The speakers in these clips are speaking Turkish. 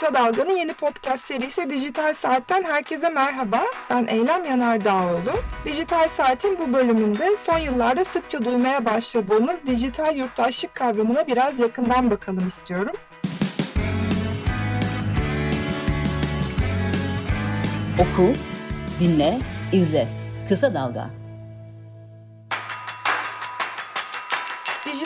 Kısa Dalga'nın yeni podcast serisi Dijital Saat'ten herkese merhaba. Ben Eylem Yanardağoğlu. Dijital Saat'in bu bölümünde son yıllarda sıkça duymaya başladığımız dijital yurttaşlık kavramına biraz yakından bakalım istiyorum. Oku, dinle, izle. Kısa Dalga.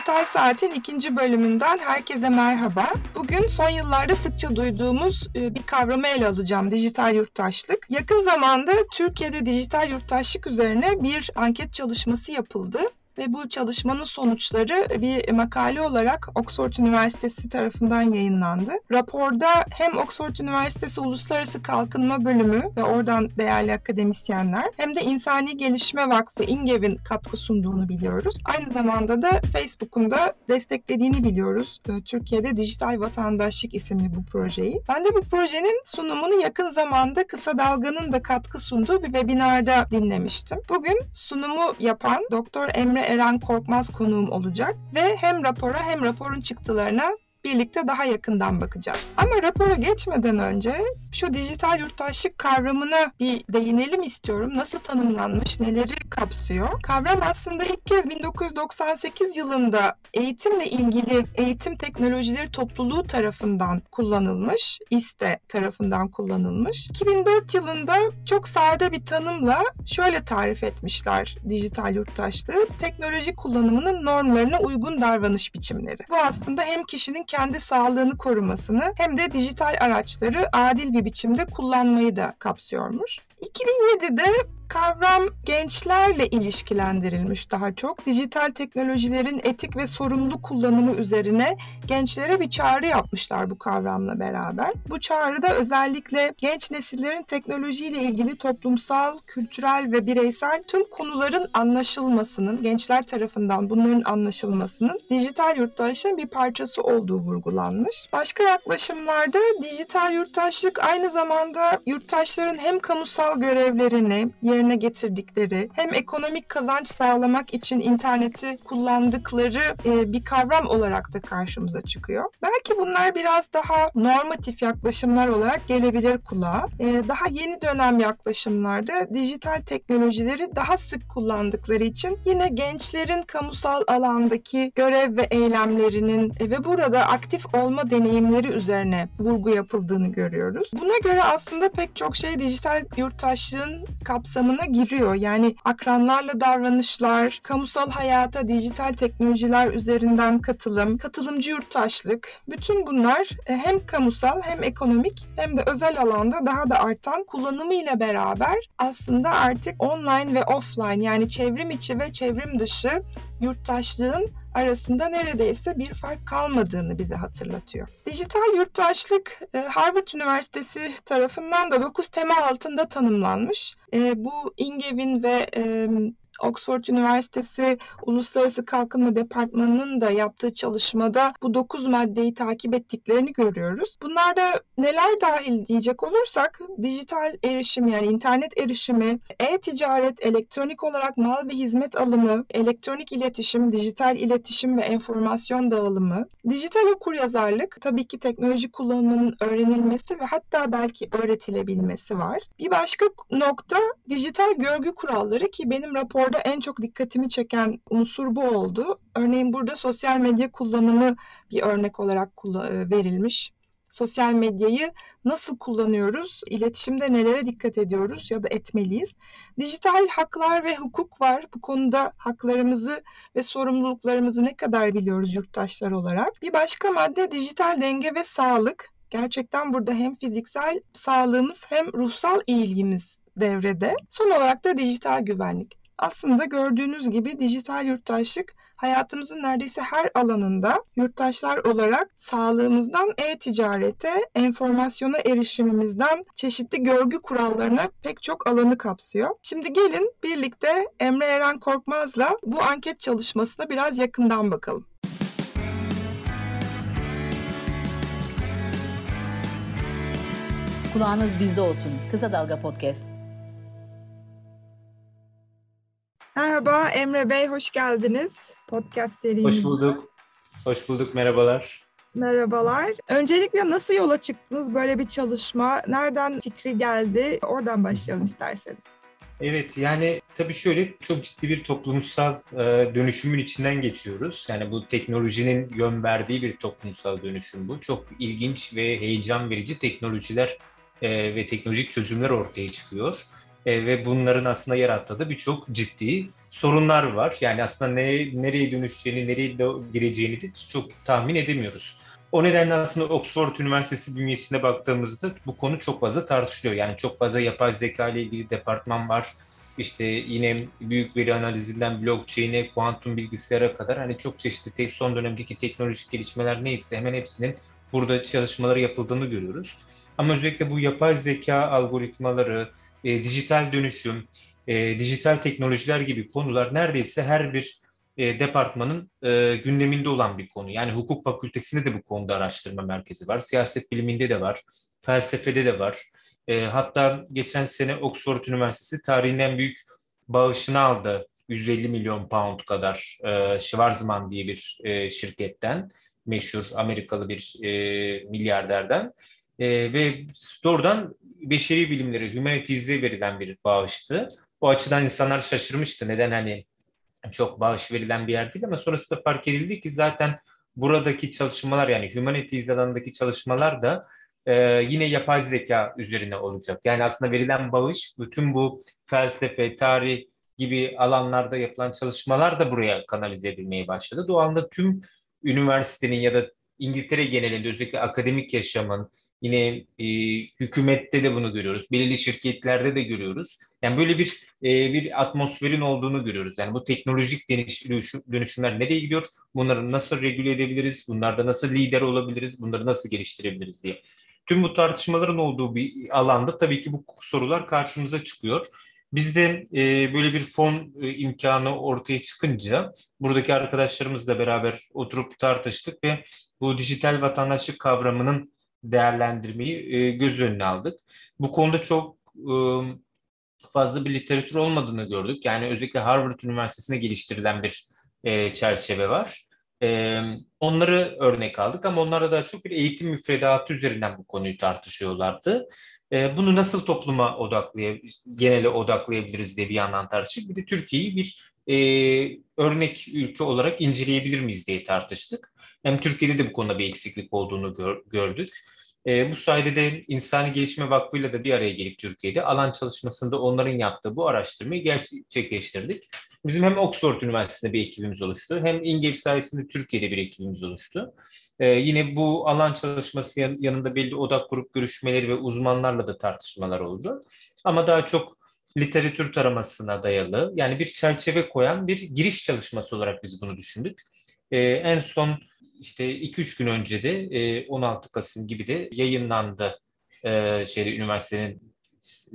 Dijital Saat'in ikinci bölümünden herkese merhaba. Bugün son yıllarda sıkça duyduğumuz e, bir kavramı ele alacağım, dijital yurttaşlık. Yakın zamanda Türkiye'de dijital yurttaşlık üzerine bir anket çalışması yapıldı ve bu çalışmanın sonuçları bir makale olarak Oxford Üniversitesi tarafından yayınlandı. Raporda hem Oxford Üniversitesi Uluslararası Kalkınma Bölümü ve oradan değerli akademisyenler hem de İnsani Gelişme Vakfı İngev'in katkı sunduğunu biliyoruz. Aynı zamanda da Facebook'un da desteklediğini biliyoruz. Ee, Türkiye'de Dijital Vatandaşlık isimli bu projeyi. Ben de bu projenin sunumunu yakın zamanda Kısa Dalga'nın da katkı sunduğu bir webinarda dinlemiştim. Bugün sunumu yapan Doktor Emre Eren Korkmaz konuğum olacak. Ve hem rapora hem raporun çıktılarına birlikte daha yakından bakacağız. Ama rapora geçmeden önce şu dijital yurttaşlık kavramına bir değinelim istiyorum. Nasıl tanımlanmış, neleri kapsıyor? Kavram aslında ilk kez 1998 yılında eğitimle ilgili eğitim teknolojileri topluluğu tarafından kullanılmış, İSTE tarafından kullanılmış. 2004 yılında çok sade bir tanımla şöyle tarif etmişler dijital yurttaşlığı. Teknoloji kullanımının normlarına uygun davranış biçimleri. Bu aslında hem kişinin kendi sağlığını korumasını hem de dijital araçları adil bir biçimde kullanmayı da kapsıyormuş. 2007'de kavram gençlerle ilişkilendirilmiş daha çok. Dijital teknolojilerin etik ve sorumlu kullanımı üzerine gençlere bir çağrı yapmışlar bu kavramla beraber. Bu çağrıda özellikle genç nesillerin teknolojiyle ilgili toplumsal, kültürel ve bireysel tüm konuların anlaşılmasının, gençler tarafından bunların anlaşılmasının dijital yurttaşlığın bir parçası olduğu vurgulanmış. Başka yaklaşımlarda dijital yurttaşlık aynı zamanda yurttaşların hem kamusal görevlerini yerine getirdikleri hem ekonomik kazanç sağlamak için interneti kullandıkları e, bir kavram olarak da karşımıza çıkıyor. Belki bunlar biraz daha normatif yaklaşımlar olarak gelebilir kulağa. E, daha yeni dönem yaklaşımlarda dijital teknolojileri daha sık kullandıkları için yine gençlerin kamusal alandaki görev ve eylemlerinin e, ve burada aktif olma deneyimleri üzerine vurgu yapıldığını görüyoruz. Buna göre aslında pek çok şey dijital yurttaşlığın kapsamına giriyor. Yani akranlarla davranışlar, kamusal hayata dijital teknolojiler üzerinden katılım, katılımcı yurttaşlık, bütün bunlar e, hem kamusal hem ekonomik hem de özel alanda daha da artan kullanımıyla beraber aslında artık online ve offline yani çevrim içi ve çevrim dışı yurttaşlığın arasında neredeyse bir fark kalmadığını bize hatırlatıyor. Dijital yurttaşlık e, Harvard Üniversitesi tarafından da 9 tema altında tanımlanmış. E, bu İngev'in ve e, Oxford Üniversitesi Uluslararası Kalkınma Departmanı'nın da yaptığı çalışmada bu 9 maddeyi takip ettiklerini görüyoruz. Bunlarda neler dahil diyecek olursak dijital erişim yani internet erişimi, e-ticaret, elektronik olarak mal ve hizmet alımı, elektronik iletişim, dijital iletişim ve enformasyon dağılımı, dijital okuryazarlık, tabii ki teknoloji kullanımının öğrenilmesi ve hatta belki öğretilebilmesi var. Bir başka nokta dijital görgü kuralları ki benim rapor Orada en çok dikkatimi çeken unsur bu oldu. Örneğin burada sosyal medya kullanımı bir örnek olarak e, verilmiş. Sosyal medyayı nasıl kullanıyoruz? İletişimde nelere dikkat ediyoruz ya da etmeliyiz? Dijital haklar ve hukuk var. Bu konuda haklarımızı ve sorumluluklarımızı ne kadar biliyoruz yurttaşlar olarak? Bir başka madde dijital denge ve sağlık. Gerçekten burada hem fiziksel sağlığımız hem ruhsal iyiliğimiz devrede. Son olarak da dijital güvenlik. Aslında gördüğünüz gibi dijital yurttaşlık hayatımızın neredeyse her alanında yurttaşlar olarak sağlığımızdan e-ticarete, enformasyona erişimimizden çeşitli görgü kurallarına pek çok alanı kapsıyor. Şimdi gelin birlikte Emre Eren Korkmaz'la bu anket çalışmasına biraz yakından bakalım. Kulağınız bizde olsun. Kısa Dalga Podcast. Merhaba Emre Bey, hoş geldiniz podcast serimize. Hoş bulduk. Hoş bulduk, merhabalar. Merhabalar. Öncelikle nasıl yola çıktınız böyle bir çalışma? Nereden fikri geldi? Oradan başlayalım isterseniz. Evet yani tabii şöyle çok ciddi bir toplumsal e, dönüşümün içinden geçiyoruz. Yani bu teknolojinin yön verdiği bir toplumsal dönüşüm bu. Çok ilginç ve heyecan verici teknolojiler e, ve teknolojik çözümler ortaya çıkıyor. E, ve bunların aslında yarattığı da birçok ciddi sorunlar var. Yani aslında ne, nereye dönüşeceğini, nereye gireceğini de çok tahmin edemiyoruz. O nedenle aslında Oxford Üniversitesi bünyesine baktığımızda bu konu çok fazla tartışılıyor. Yani çok fazla yapay zeka ile ilgili departman var. İşte yine büyük veri analizinden blockchain'e, kuantum bilgisayara kadar hani çok çeşitli son dönemdeki teknolojik gelişmeler neyse hemen hepsinin burada çalışmaları yapıldığını görüyoruz. Ama özellikle bu yapay zeka algoritmaları, e, dijital dönüşüm, e, dijital teknolojiler gibi konular neredeyse her bir e, departmanın e, gündeminde olan bir konu. Yani hukuk fakültesinde de bu konuda araştırma merkezi var. Siyaset biliminde de var. Felsefede de var. E, hatta geçen sene Oxford Üniversitesi tarihin en büyük bağışını aldı. 150 milyon pound kadar e, Schwarzman diye bir e, şirketten, meşhur Amerikalı bir e, milyarderden. E, ve doğrudan beşeri bilimleri, humanities'e verilen bir bağıştı. O açıdan insanlar şaşırmıştı. Neden hani çok bağış verilen bir yer değil ama sonrasında fark edildi ki zaten buradaki çalışmalar yani humanities alanındaki çalışmalar da e, yine yapay zeka üzerine olacak. Yani aslında verilen bağış bütün bu felsefe, tarih gibi alanlarda yapılan çalışmalar da buraya kanalize edilmeye başladı. Doğalında tüm üniversitenin ya da İngiltere genelinde özellikle akademik yaşamın, Yine e, hükümette de bunu görüyoruz. Belirli şirketlerde de görüyoruz. Yani böyle bir e, bir atmosferin olduğunu görüyoruz. Yani bu teknolojik dönüşüm, dönüşümler nereye gidiyor? Bunları nasıl regüle edebiliriz? Bunlarda nasıl lider olabiliriz? Bunları nasıl geliştirebiliriz diye. Tüm bu tartışmaların olduğu bir alanda tabii ki bu sorular karşımıza çıkıyor. Biz de e, böyle bir fon e, imkanı ortaya çıkınca buradaki arkadaşlarımızla beraber oturup tartıştık ve bu dijital vatandaşlık kavramının değerlendirmeyi e, göz önüne aldık. Bu konuda çok e, fazla bir literatür olmadığını gördük. Yani özellikle Harvard Üniversitesi'nde geliştirilen bir e, çerçeve var. E, onları örnek aldık ama onlara daha çok bir eğitim müfredatı üzerinden bu konuyu tartışıyorlardı. Bunu nasıl topluma odaklay genele odaklayabiliriz diye bir yandan tartıştık. Bir de Türkiye'yi bir e, örnek ülke olarak inceleyebilir miyiz diye tartıştık. Hem Türkiye'de de bu konuda bir eksiklik olduğunu gör, gördük. E, bu sayede de İnsani Gelişme Vakfı ile de bir araya gelip Türkiye'de alan çalışmasında onların yaptığı bu araştırmayı gerçekleştirdik. Bizim hem Oxford Üniversitesi'nde bir ekibimiz oluştu, hem İngiliz sayesinde Türkiye'de bir ekibimiz oluştu. Ee, yine bu alan çalışması yanında belli odak grup görüşmeleri ve uzmanlarla da tartışmalar oldu. Ama daha çok literatür taramasına dayalı, yani bir çerçeve koyan bir giriş çalışması olarak biz bunu düşündük. Ee, en son işte 2-3 gün önce de e, 16 Kasım gibi de yayınlandı e, üniversitenin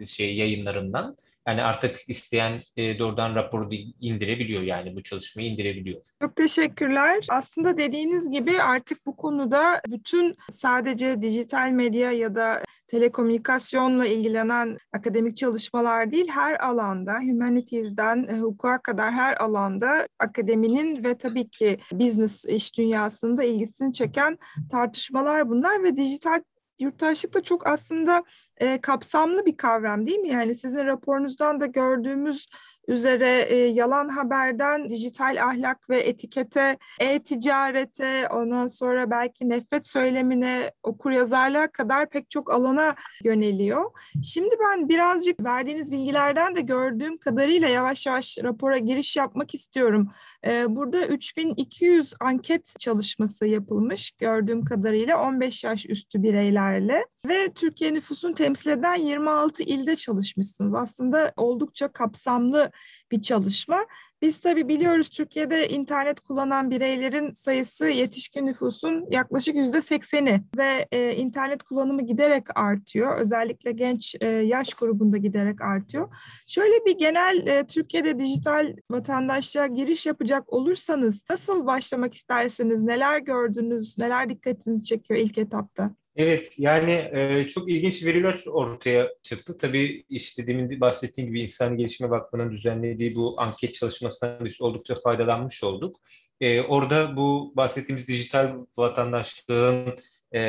şey yayınlarından. Yani artık isteyen e, doğrudan raporu indirebiliyor yani bu çalışmayı indirebiliyor. Çok teşekkürler. Aslında dediğiniz gibi artık bu konuda bütün sadece dijital medya ya da telekomünikasyonla ilgilenen akademik çalışmalar değil her alanda humanities'den e, hukuka kadar her alanda akademinin ve tabii ki business iş dünyasında ilgisini çeken tartışmalar bunlar ve dijital yurttaşlık da çok aslında e, kapsamlı bir kavram değil mi? Yani sizin raporunuzdan da gördüğümüz üzere e, yalan haberden dijital ahlak ve etikete, e-ticarete, ondan sonra belki nefret söylemine, okur yazarlığa kadar pek çok alana yöneliyor. Şimdi ben birazcık verdiğiniz bilgilerden de gördüğüm kadarıyla yavaş yavaş rapora giriş yapmak istiyorum. E, burada 3200 anket çalışması yapılmış gördüğüm kadarıyla 15 yaş üstü bireylerle ve Türkiye nüfusun temsil eden 26 ilde çalışmışsınız. Aslında oldukça kapsamlı bir çalışma. Biz tabii biliyoruz Türkiye'de internet kullanan bireylerin sayısı yetişkin nüfusun yaklaşık yüzde sekseni ve e, internet kullanımı giderek artıyor. Özellikle genç e, yaş grubunda giderek artıyor. Şöyle bir genel e, Türkiye'de dijital vatandaşlığa giriş yapacak olursanız nasıl başlamak istersiniz? Neler gördünüz? Neler dikkatinizi çekiyor ilk etapta? Evet yani e, çok ilginç veriler ortaya çıktı. Tabii işte demin bahsettiğim gibi İnsan Gelişme Vakfı'nın düzenlediği bu anket çalışmasından biz oldukça faydalanmış olduk. E, orada bu bahsettiğimiz dijital vatandaşlığın e,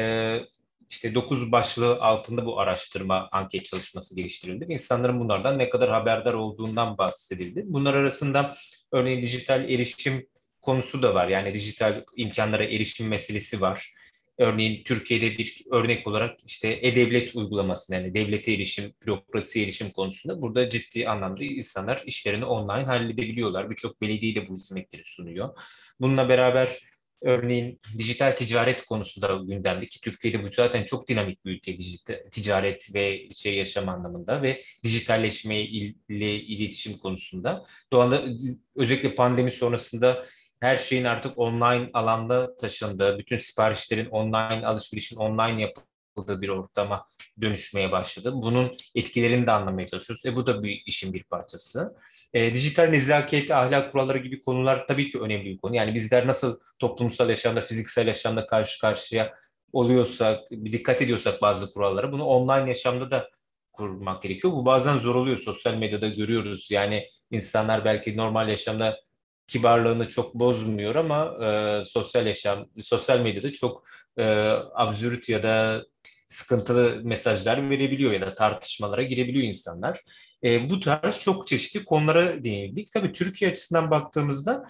işte 9 başlığı altında bu araştırma anket çalışması geliştirildi. İnsanların bunlardan ne kadar haberdar olduğundan bahsedildi. Bunlar arasında örneğin dijital erişim konusu da var. Yani dijital imkanlara erişim meselesi var. Örneğin Türkiye'de bir örnek olarak işte e-devlet uygulaması yani devlete erişim, bürokrasi erişim konusunda burada ciddi anlamda insanlar işlerini online halledebiliyorlar. Birçok belediye de bu hizmetleri sunuyor. Bununla beraber örneğin dijital ticaret konusu da gündemde ki Türkiye'de bu zaten çok dinamik bir ülke dijital ticaret ve şey yaşam anlamında ve dijitalleşme ile iletişim konusunda. Doğanda özellikle pandemi sonrasında her şeyin artık online alanda taşındığı, bütün siparişlerin online, alışverişin online yapıldığı bir ortama dönüşmeye başladı. Bunun etkilerini de anlamaya çalışıyoruz. E bu da bir işin bir parçası. E, dijital nezaket, ahlak kuralları gibi konular tabii ki önemli bir konu. Yani bizler nasıl toplumsal yaşamda, fiziksel yaşamda karşı karşıya oluyorsak, bir dikkat ediyorsak bazı kurallara, bunu online yaşamda da kurmak gerekiyor. Bu bazen zor oluyor. Sosyal medyada görüyoruz. Yani insanlar belki normal yaşamda kibarlığını çok bozmuyor ama e, sosyal yaşam, sosyal medyada çok e, absürt ya da sıkıntılı mesajlar verebiliyor ya da tartışmalara girebiliyor insanlar. E, bu tarz çok çeşitli konulara değindik. Tabii Türkiye açısından baktığımızda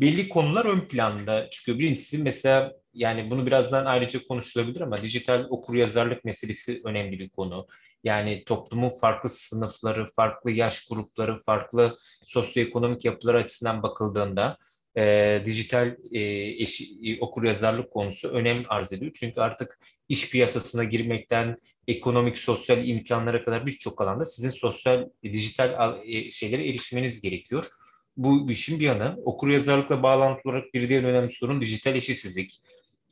belli konular ön planda çıkıyor. Birincisi mesela yani bunu birazdan ayrıca konuşulabilir ama dijital okur yazarlık meselesi önemli bir konu. Yani toplumun farklı sınıfları, farklı yaş grupları, farklı sosyoekonomik yapılar açısından bakıldığında e, dijital e, eş, e, okur yazarlık konusu önem arz ediyor. Çünkü artık iş piyasasına girmekten ekonomik, sosyal imkanlara kadar birçok alanda sizin sosyal, e, dijital e, şeylere erişmeniz gerekiyor. Bu işin bir yanı. Okur yazarlıkla bağlantılı olarak bir diğer önemli sorun dijital eşitsizlik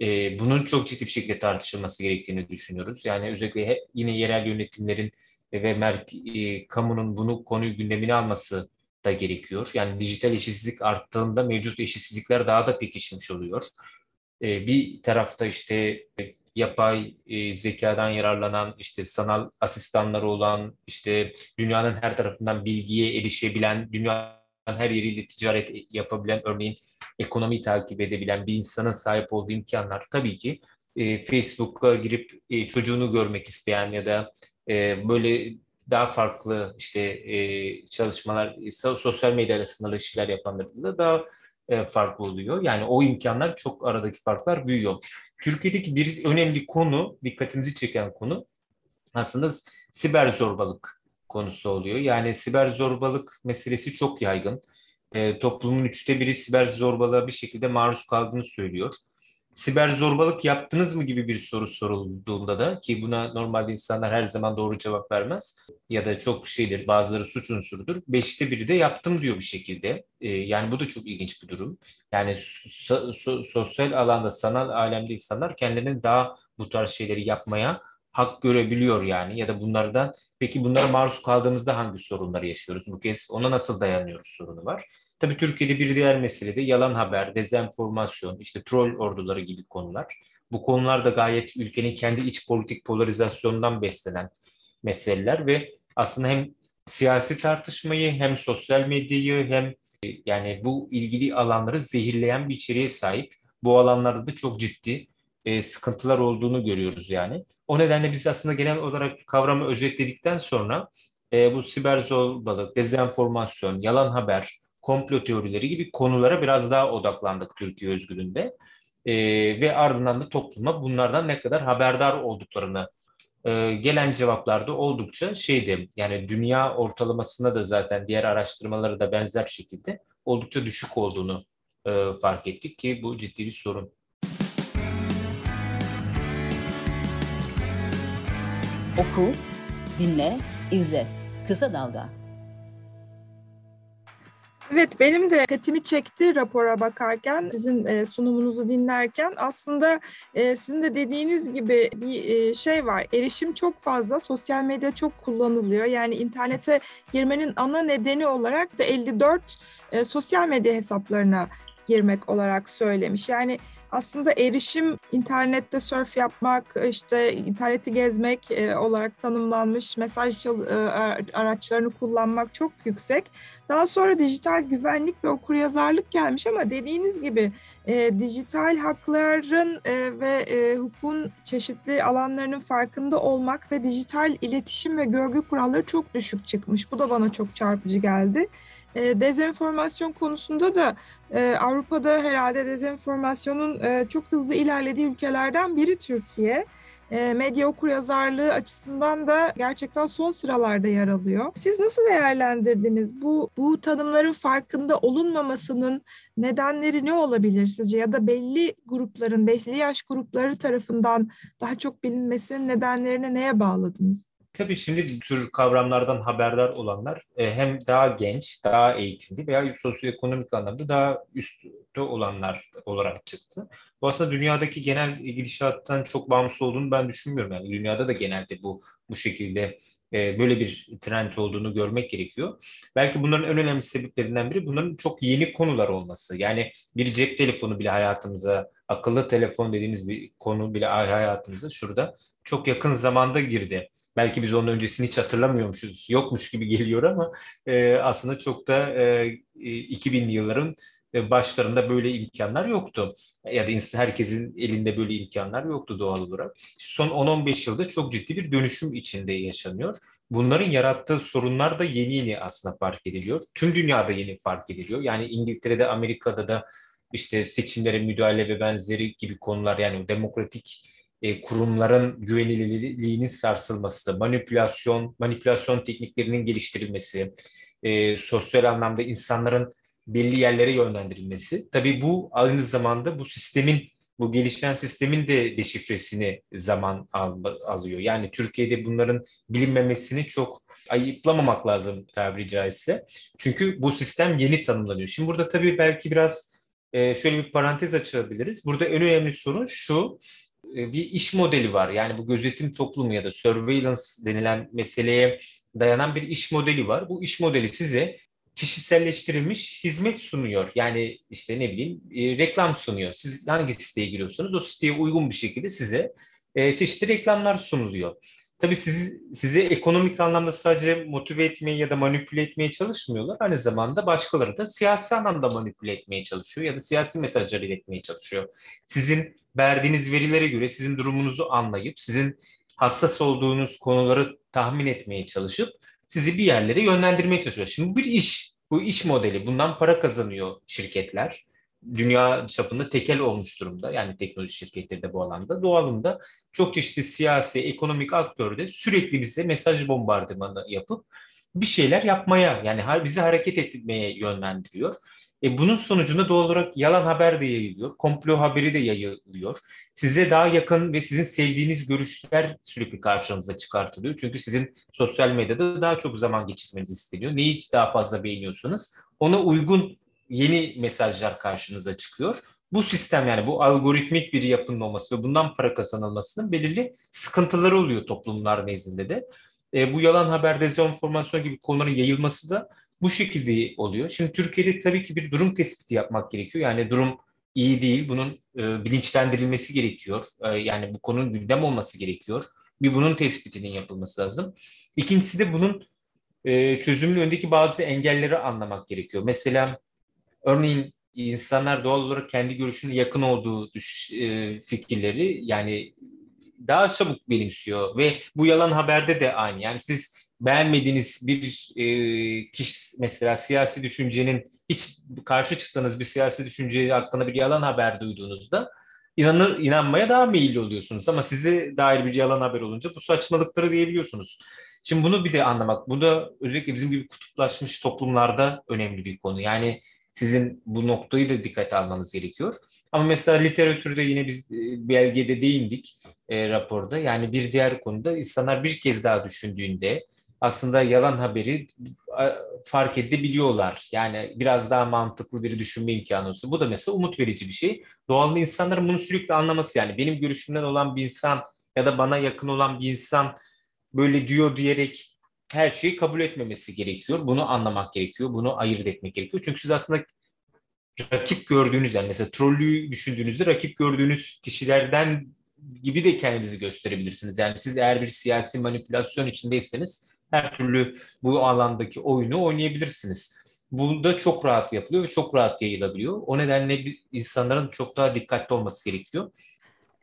e, bunun çok ciddi bir şekilde tartışılması gerektiğini düşünüyoruz. Yani özellikle he, yine yerel yönetimlerin ve merk, e, kamunun bunu konuyu gündemine alması da gerekiyor. Yani dijital eşitsizlik arttığında mevcut eşitsizlikler daha da pekişmiş oluyor. E, bir tarafta işte yapay e, zekadan yararlanan işte sanal asistanları olan işte dünyanın her tarafından bilgiye erişebilen dünya her yeriyle ticaret yapabilen, örneğin ekonomiyi takip edebilen bir insanın sahip olduğu imkanlar tabii ki e, Facebook'a girip e, çocuğunu görmek isteyen ya da e, böyle daha farklı işte e, çalışmalar, sosyal medya sınırlı işler yapanlarda da daha e, farklı oluyor. Yani o imkanlar çok aradaki farklar büyüyor. Türkiye'deki bir önemli konu, dikkatimizi çeken konu aslında siber zorbalık konusu oluyor. Yani siber zorbalık meselesi çok yaygın. E, toplumun üçte biri siber zorbalığa bir şekilde maruz kaldığını söylüyor. Siber zorbalık yaptınız mı gibi bir soru sorulduğunda da ki buna normalde insanlar her zaman doğru cevap vermez ya da çok şeydir bazıları suç unsurudur. Beşte biri de yaptım diyor bir şekilde. E, yani bu da çok ilginç bir durum. Yani so- so- sosyal alanda sanal alemde insanlar kendilerini daha bu tarz şeyleri yapmaya hak görebiliyor yani ya da bunlardan peki bunlara maruz kaldığımızda hangi sorunları yaşıyoruz? Bu kez ona nasıl dayanıyoruz sorunu var. Tabii Türkiye'de bir diğer mesele de yalan haber, dezenformasyon, işte troll orduları gibi konular. Bu konular da gayet ülkenin kendi iç politik polarizasyonundan beslenen meseleler ve aslında hem siyasi tartışmayı hem sosyal medyayı hem yani bu ilgili alanları zehirleyen bir içeriğe sahip. Bu alanlarda da çok ciddi e, sıkıntılar olduğunu görüyoruz yani. O nedenle biz aslında genel olarak kavramı özetledikten sonra e, bu siber zorbalık, dezenformasyon, yalan haber, komplo teorileri gibi konulara biraz daha odaklandık Türkiye özgürlüğünde. E, ve ardından da topluma bunlardan ne kadar haberdar olduklarını e, gelen cevaplarda oldukça şeydi yani dünya ortalamasında da zaten diğer araştırmaları da benzer şekilde oldukça düşük olduğunu e, fark ettik ki bu ciddi bir sorun. Oku, dinle, izle. Kısa Dalga. Evet benim de dikkatimi çekti rapora bakarken, sizin e, sunumunuzu dinlerken aslında e, sizin de dediğiniz gibi bir e, şey var. Erişim çok fazla, sosyal medya çok kullanılıyor. Yani internete girmenin ana nedeni olarak da 54 sosyal medya hesaplarına girmek olarak söylemiş. Yani aslında erişim internette surf yapmak, işte interneti gezmek e, olarak tanımlanmış mesaj e, araçlarını kullanmak çok yüksek. Daha sonra dijital güvenlik ve okuryazarlık gelmiş ama dediğiniz gibi e, dijital hakların e, ve e, hukukun çeşitli alanlarının farkında olmak ve dijital iletişim ve görgü kuralları çok düşük çıkmış. Bu da bana çok çarpıcı geldi. E, dezenformasyon konusunda da e, Avrupa'da herhalde dezenformasyonun e, çok hızlı ilerlediği ülkelerden biri Türkiye. E, medya okuryazarlığı açısından da gerçekten son sıralarda yer alıyor. Siz nasıl değerlendirdiniz? Bu bu tanımların farkında olunmamasının nedenleri ne olabilir sizce? Ya da belli grupların, belli yaş grupları tarafından daha çok bilinmesinin nedenlerini neye bağladınız? Tabii şimdi bu tür kavramlardan haberdar olanlar e, hem daha genç, daha eğitimli veya sosyoekonomik anlamda daha üstte olanlar olarak çıktı. Bu aslında dünyadaki genel gidişattan çok bağımsız olduğunu ben düşünmüyorum. Yani dünyada da genelde bu bu şekilde e, böyle bir trend olduğunu görmek gerekiyor. Belki bunların en önemli sebeplerinden biri bunların çok yeni konular olması. Yani bir cep telefonu bile hayatımıza, akıllı telefon dediğimiz bir konu bile hayatımıza şurada çok yakın zamanda girdi. Belki biz onun öncesini hiç hatırlamıyormuşuz, yokmuş gibi geliyor ama e, aslında çok da e, 2000'li yılların e, başlarında böyle imkanlar yoktu. Ya da herkesin elinde böyle imkanlar yoktu doğal olarak. Son 10-15 yılda çok ciddi bir dönüşüm içinde yaşanıyor. Bunların yarattığı sorunlar da yeni yeni aslında fark ediliyor. Tüm dünyada yeni fark ediliyor. Yani İngiltere'de, Amerika'da da işte seçimlere müdahale ve benzeri gibi konular yani demokratik e, kurumların güvenilirliğinin sarsılması, manipülasyon, manipülasyon tekniklerinin geliştirilmesi, e, sosyal anlamda insanların belli yerlere yönlendirilmesi. Tabii bu aynı zamanda bu sistemin, bu gelişen sistemin de deşifresini zaman al, alıyor. Yani Türkiye'de bunların bilinmemesini çok ayıplamamak lazım tabiri caizse. Çünkü bu sistem yeni tanımlanıyor. Şimdi burada tabii belki biraz e, şöyle bir parantez açabiliriz. Burada en önemli sorun şu, bir iş modeli var. Yani bu gözetim toplumu ya da surveillance denilen meseleye dayanan bir iş modeli var. Bu iş modeli size kişiselleştirilmiş hizmet sunuyor. Yani işte ne bileyim e, reklam sunuyor. Siz hangi siteye giriyorsunuz o siteye uygun bir şekilde size e, çeşitli reklamlar sunuluyor. Tabii siz, sizi ekonomik anlamda sadece motive etmeye ya da manipüle etmeye çalışmıyorlar. Aynı zamanda başkaları da siyasi anlamda manipüle etmeye çalışıyor ya da siyasi mesajları iletmeye çalışıyor. Sizin verdiğiniz verilere göre sizin durumunuzu anlayıp sizin hassas olduğunuz konuları tahmin etmeye çalışıp sizi bir yerlere yönlendirmeye çalışıyor. Şimdi bir iş, bu iş modeli. Bundan para kazanıyor şirketler dünya çapında tekel olmuş durumda. Yani teknoloji şirketleri de bu alanda. Doğalında çok çeşitli siyasi, ekonomik aktör de sürekli bize mesaj bombardımanı yapıp bir şeyler yapmaya yani bizi hareket etmeye yönlendiriyor. E bunun sonucunda doğal olarak yalan haber de yayılıyor, komplo haberi de yayılıyor. Size daha yakın ve sizin sevdiğiniz görüşler sürekli karşınıza çıkartılıyor. Çünkü sizin sosyal medyada daha çok zaman geçirmeniz isteniyor. Neyi daha fazla beğeniyorsanız ona uygun yeni mesajlar karşınıza çıkıyor. Bu sistem yani bu algoritmik bir yapının ve bundan para kazanılmasının belirli sıkıntıları oluyor toplumlar nezdinde de. E, bu yalan haber, dezenformasyon gibi konuların yayılması da bu şekilde oluyor. Şimdi Türkiye'de tabii ki bir durum tespiti yapmak gerekiyor. Yani durum iyi değil, bunun e, bilinçlendirilmesi gerekiyor. E, yani bu konunun gündem olması gerekiyor. Bir bunun tespitinin yapılması lazım. İkincisi de bunun e, çözümünün öndeki bazı engelleri anlamak gerekiyor. Mesela Örneğin insanlar doğal olarak kendi görüşünün yakın olduğu düş, e, fikirleri yani daha çabuk benimsiyor ve bu yalan haberde de aynı. Yani siz beğenmediğiniz bir e, kişi mesela siyasi düşüncenin hiç karşı çıktığınız bir siyasi düşünce hakkında bir yalan haber duyduğunuzda inanır inanmaya daha meyilli oluyorsunuz ama size dair bir yalan haber olunca bu saçmalıkları diyebiliyorsunuz. Şimdi bunu bir de anlamak. Bu da özellikle bizim gibi kutuplaşmış toplumlarda önemli bir konu. Yani sizin bu noktayı da dikkate almanız gerekiyor. Ama mesela literatürde yine biz e, belgede değindik e, raporda. Yani bir diğer konuda insanlar bir kez daha düşündüğünde aslında yalan haberi fark edebiliyorlar. Yani biraz daha mantıklı bir düşünme imkanı olsa. Bu da mesela umut verici bir şey. Doğal insanların bunu sürekli anlaması yani benim görüşümden olan bir insan ya da bana yakın olan bir insan böyle diyor diyerek her şeyi kabul etmemesi gerekiyor. Bunu anlamak gerekiyor. Bunu ayırt etmek gerekiyor. Çünkü siz aslında rakip gördüğünüz yani mesela trollüyü düşündüğünüzde rakip gördüğünüz kişilerden gibi de kendinizi gösterebilirsiniz. Yani siz eğer bir siyasi manipülasyon içindeyseniz her türlü bu alandaki oyunu oynayabilirsiniz. Bu da çok rahat yapılıyor ve çok rahat yayılabiliyor. O nedenle insanların çok daha dikkatli olması gerekiyor.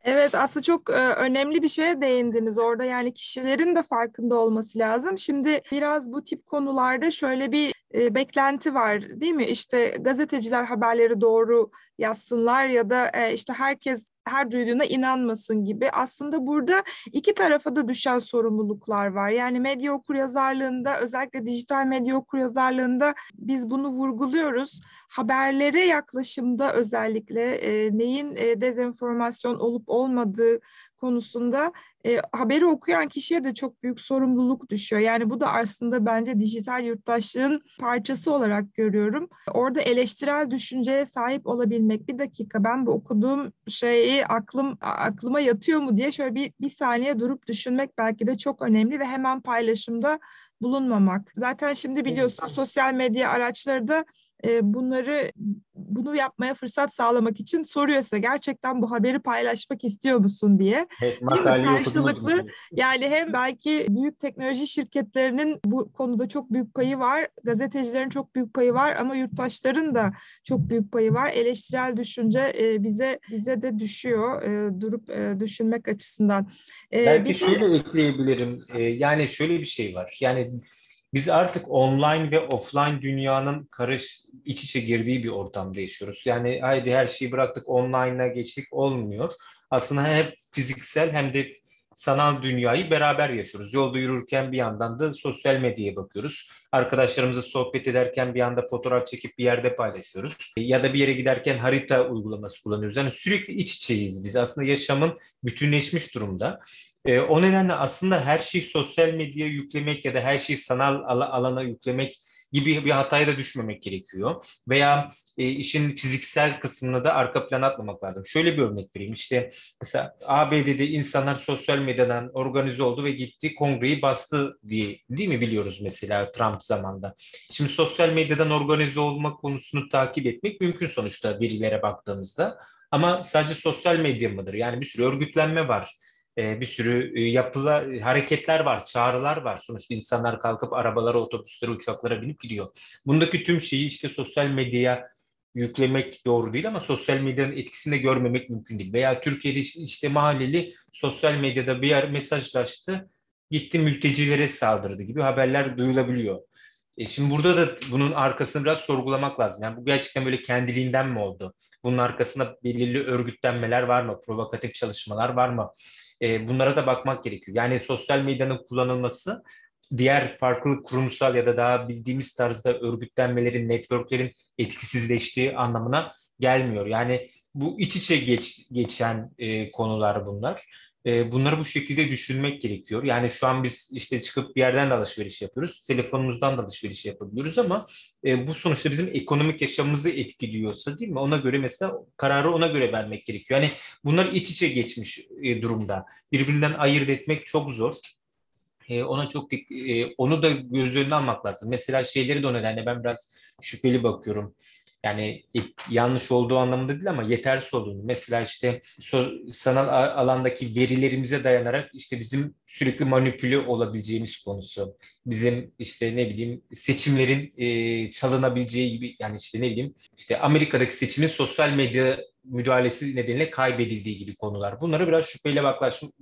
Evet aslında çok e, önemli bir şeye değindiniz orada yani kişilerin de farkında olması lazım. Şimdi biraz bu tip konularda şöyle bir e, beklenti var değil mi? İşte gazeteciler haberleri doğru yazsınlar ya da e, işte herkes her duyduğuna inanmasın gibi. Aslında burada iki tarafa da düşen sorumluluklar var. Yani medya okuryazarlığında özellikle dijital medya okuryazarlığında biz bunu vurguluyoruz. Haberlere yaklaşımda özellikle e, neyin e, dezenformasyon olup olmadığı konusunda e, haberi okuyan kişiye de çok büyük sorumluluk düşüyor. Yani bu da aslında bence dijital yurttaşlığın parçası olarak görüyorum. Orada eleştirel düşünceye sahip olabilmek. Bir dakika ben bu okuduğum şeyi aklım aklıma yatıyor mu diye şöyle bir, bir saniye durup düşünmek belki de çok önemli ve hemen paylaşımda bulunmamak. Zaten şimdi biliyorsun sosyal medya araçları da bunları bunu yapmaya fırsat sağlamak için soruyorsa gerçekten bu haberi paylaşmak istiyor musun diye. Evet, karşılıklı yani hem belki büyük teknoloji şirketlerinin bu konuda çok büyük payı var, gazetecilerin çok büyük payı var ama yurttaşların da çok büyük payı var. Eleştirel düşünce e, bize bize de düşüyor e, durup e, düşünmek açısından. E, belki bir şöyle de... ekleyebilirim. E, yani şöyle bir şey var. Yani biz artık online ve offline dünyanın karış iç içe girdiği bir ortamda yaşıyoruz. Yani haydi her şeyi bıraktık online'a geçtik olmuyor. Aslında hem fiziksel hem de sanal dünyayı beraber yaşıyoruz. Yolda yürürken bir yandan da sosyal medyaya bakıyoruz. Arkadaşlarımızla sohbet ederken bir anda fotoğraf çekip bir yerde paylaşıyoruz. Ya da bir yere giderken harita uygulaması kullanıyoruz. Yani sürekli iç içeyiz biz. Aslında yaşamın bütünleşmiş durumda. E, o nedenle aslında her şeyi sosyal medyaya yüklemek ya da her şeyi sanal alana yüklemek gibi bir hataya da düşmemek gerekiyor. Veya e, işin fiziksel kısmını da arka plana atmamak lazım. Şöyle bir örnek vereyim. İşte mesela ABD'de insanlar sosyal medyadan organize oldu ve gitti kongreyi bastı diye değil mi biliyoruz mesela Trump zamanında. Şimdi sosyal medyadan organize olmak konusunu takip etmek mümkün sonuçta verilere baktığımızda. Ama sadece sosyal medya mıdır? Yani bir sürü örgütlenme var bir sürü e, yapılar, hareketler var, çağrılar var. Sonuçta insanlar kalkıp arabalara, otobüslere, uçaklara binip gidiyor. Bundaki tüm şeyi işte sosyal medyaya yüklemek doğru değil ama sosyal medyanın etkisini görmemek mümkün değil. Veya Türkiye'de işte mahalleli sosyal medyada bir yer mesajlaştı, gitti mültecilere saldırdı gibi haberler duyulabiliyor. E şimdi burada da bunun arkasını biraz sorgulamak lazım. Yani bu gerçekten böyle kendiliğinden mi oldu? Bunun arkasında belirli örgütlenmeler var mı? Provokatif çalışmalar var mı? E, bunlara da bakmak gerekiyor. Yani sosyal medyanın kullanılması diğer farklı kurumsal ya da daha bildiğimiz tarzda örgütlenmelerin, networklerin etkisizleştiği anlamına gelmiyor. Yani bu iç içe geç, geçen e, konular bunlar. E, bunları bu şekilde düşünmek gerekiyor. Yani şu an biz işte çıkıp bir yerden de alışveriş yapıyoruz. Telefonumuzdan da alışveriş yapabiliyoruz ama e, bu sonuçta bizim ekonomik yaşamımızı etkiliyorsa değil mi? Ona göre mesela kararı ona göre vermek gerekiyor. Yani bunlar iç içe geçmiş e, durumda. Birbirinden ayırt etmek çok zor. E, ona çok e, onu da göz önüne almak lazım. Mesela şeyleri de o nedenle ben biraz şüpheli bakıyorum yani yanlış olduğu anlamında değil ama yetersiz olduğunu. Mesela işte sanal alandaki verilerimize dayanarak işte bizim sürekli manipüle olabileceğimiz konusu. Bizim işte ne bileyim seçimlerin e, çalınabileceği gibi yani işte ne bileyim işte Amerika'daki seçimin sosyal medya müdahalesi nedeniyle kaybedildiği gibi konular. Bunları biraz şüpheyle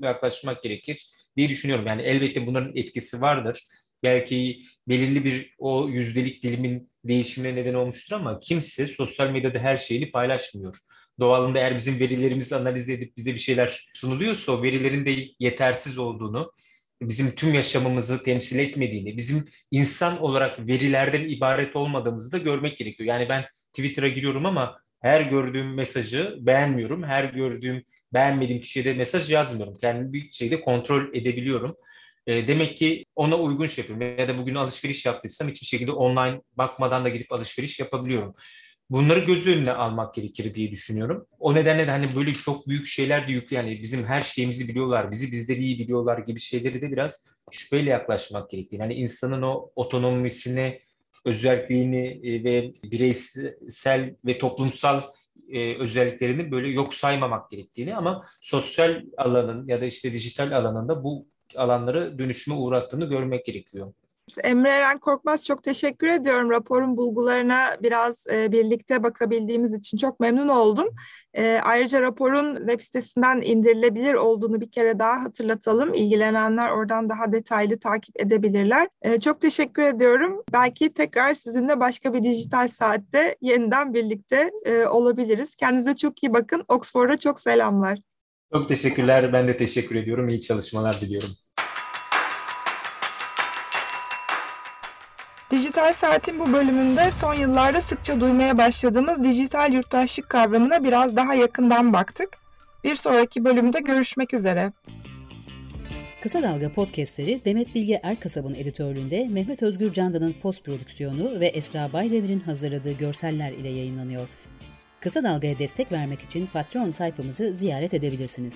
yaklaşmak gerekir diye düşünüyorum. Yani elbette bunların etkisi vardır belki belirli bir o yüzdelik dilimin değişimine neden olmuştur ama kimse sosyal medyada her şeyini paylaşmıyor. Doğalında eğer bizim verilerimizi analiz edip bize bir şeyler sunuluyorsa o verilerin de yetersiz olduğunu, bizim tüm yaşamımızı temsil etmediğini, bizim insan olarak verilerden ibaret olmadığımızı da görmek gerekiyor. Yani ben Twitter'a giriyorum ama her gördüğüm mesajı beğenmiyorum. Her gördüğüm beğenmediğim kişiye de mesaj yazmıyorum. Kendimi bir şeyde kontrol edebiliyorum. E, demek ki ona uygun şey yapıyorum. Ya da bugün alışveriş yaptıysam hiçbir şekilde online bakmadan da gidip alışveriş yapabiliyorum. Bunları göz önüne almak gerekir diye düşünüyorum. O nedenle de hani böyle çok büyük şeyler de yüklü yani bizim her şeyimizi biliyorlar, bizi bizleri iyi biliyorlar gibi şeyleri de biraz şüpheyle yaklaşmak gerektiğini. Yani insanın o otonomisine özelliğini ve bireysel ve toplumsal özelliklerini böyle yok saymamak gerektiğini ama sosyal alanın ya da işte dijital alanında bu alanları dönüşüme uğrattığını görmek gerekiyor. Emre Eren Korkmaz çok teşekkür ediyorum. Raporun bulgularına biraz e, birlikte bakabildiğimiz için çok memnun oldum. E, ayrıca raporun web sitesinden indirilebilir olduğunu bir kere daha hatırlatalım. İlgilenenler oradan daha detaylı takip edebilirler. E, çok teşekkür ediyorum. Belki tekrar sizinle başka bir dijital saatte yeniden birlikte e, olabiliriz. Kendinize çok iyi bakın. Oxford'a çok selamlar. Çok teşekkürler. Ben de teşekkür ediyorum. İyi çalışmalar diliyorum. Dijital Saat'in bu bölümünde son yıllarda sıkça duymaya başladığımız dijital yurttaşlık kavramına biraz daha yakından baktık. Bir sonraki bölümde görüşmek üzere. Kısa Dalga podcastleri Demet Bilge Erkasab'ın editörlüğünde Mehmet Özgür Candan'ın post prodüksiyonu ve Esra Baydemir'in hazırladığı görseller ile yayınlanıyor. Kısa Dalga'ya destek vermek için Patreon sayfamızı ziyaret edebilirsiniz.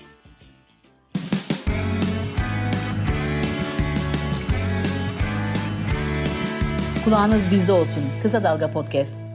Kulağınız bizde olsun. Kısa Dalga Podcast.